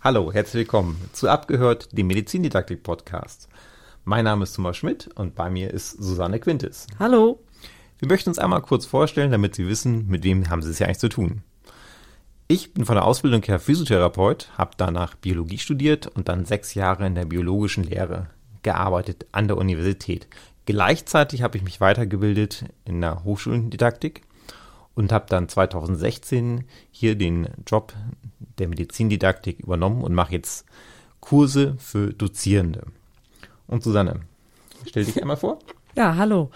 Hallo, herzlich willkommen zu Abgehört, dem Medizindidaktik-Podcast. Mein Name ist Thomas Schmidt und bei mir ist Susanne Quintes. Hallo. Wir möchten uns einmal kurz vorstellen, damit Sie wissen, mit wem haben Sie es ja eigentlich zu tun. Ich bin von der Ausbildung her Physiotherapeut, habe danach Biologie studiert und dann sechs Jahre in der biologischen Lehre gearbeitet an der Universität. Gleichzeitig habe ich mich weitergebildet in der Hochschulendidaktik und habe dann 2016 hier den Job der Medizindidaktik übernommen und mache jetzt Kurse für Dozierende. Und Susanne, stell dich einmal vor. Ja, hallo.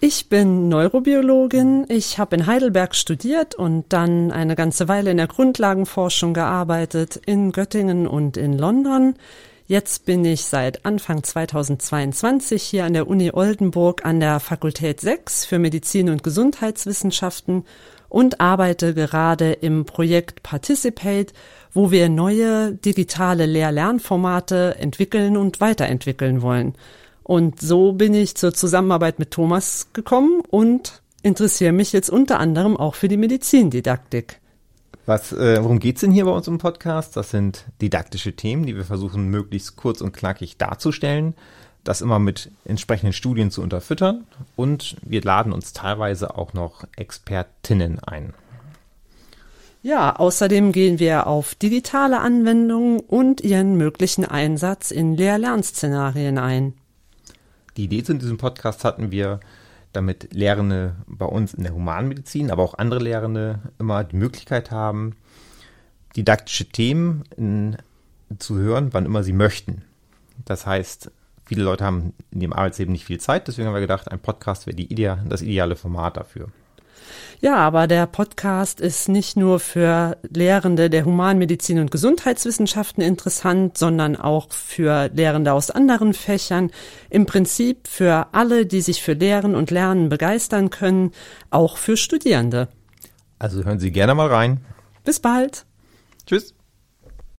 Ich bin Neurobiologin. Ich habe in Heidelberg studiert und dann eine ganze Weile in der Grundlagenforschung gearbeitet, in Göttingen und in London. Jetzt bin ich seit Anfang 2022 hier an der Uni Oldenburg an der Fakultät 6 für Medizin und Gesundheitswissenschaften und arbeite gerade im Projekt Participate, wo wir neue digitale Lehr-Lernformate entwickeln und weiterentwickeln wollen. Und so bin ich zur Zusammenarbeit mit Thomas gekommen und interessiere mich jetzt unter anderem auch für die Medizindidaktik. Was, äh, worum geht's denn hier bei uns im Podcast? Das sind didaktische Themen, die wir versuchen möglichst kurz und knackig darzustellen, das immer mit entsprechenden Studien zu unterfüttern und wir laden uns teilweise auch noch Expertinnen ein. Ja, außerdem gehen wir auf digitale Anwendungen und ihren möglichen Einsatz in Lehr-Lern-Szenarien ein. Die Idee zu diesem Podcast hatten wir, damit Lehrende bei uns in der Humanmedizin, aber auch andere Lehrende immer die Möglichkeit haben, didaktische Themen in, zu hören, wann immer sie möchten. Das heißt, viele Leute haben in dem Arbeitsleben nicht viel Zeit, deswegen haben wir gedacht, ein Podcast wäre Idea, das ideale Format dafür. Ja, aber der Podcast ist nicht nur für Lehrende der Humanmedizin und Gesundheitswissenschaften interessant, sondern auch für Lehrende aus anderen Fächern. Im Prinzip für alle, die sich für Lehren und Lernen begeistern können, auch für Studierende. Also hören Sie gerne mal rein. Bis bald. Tschüss.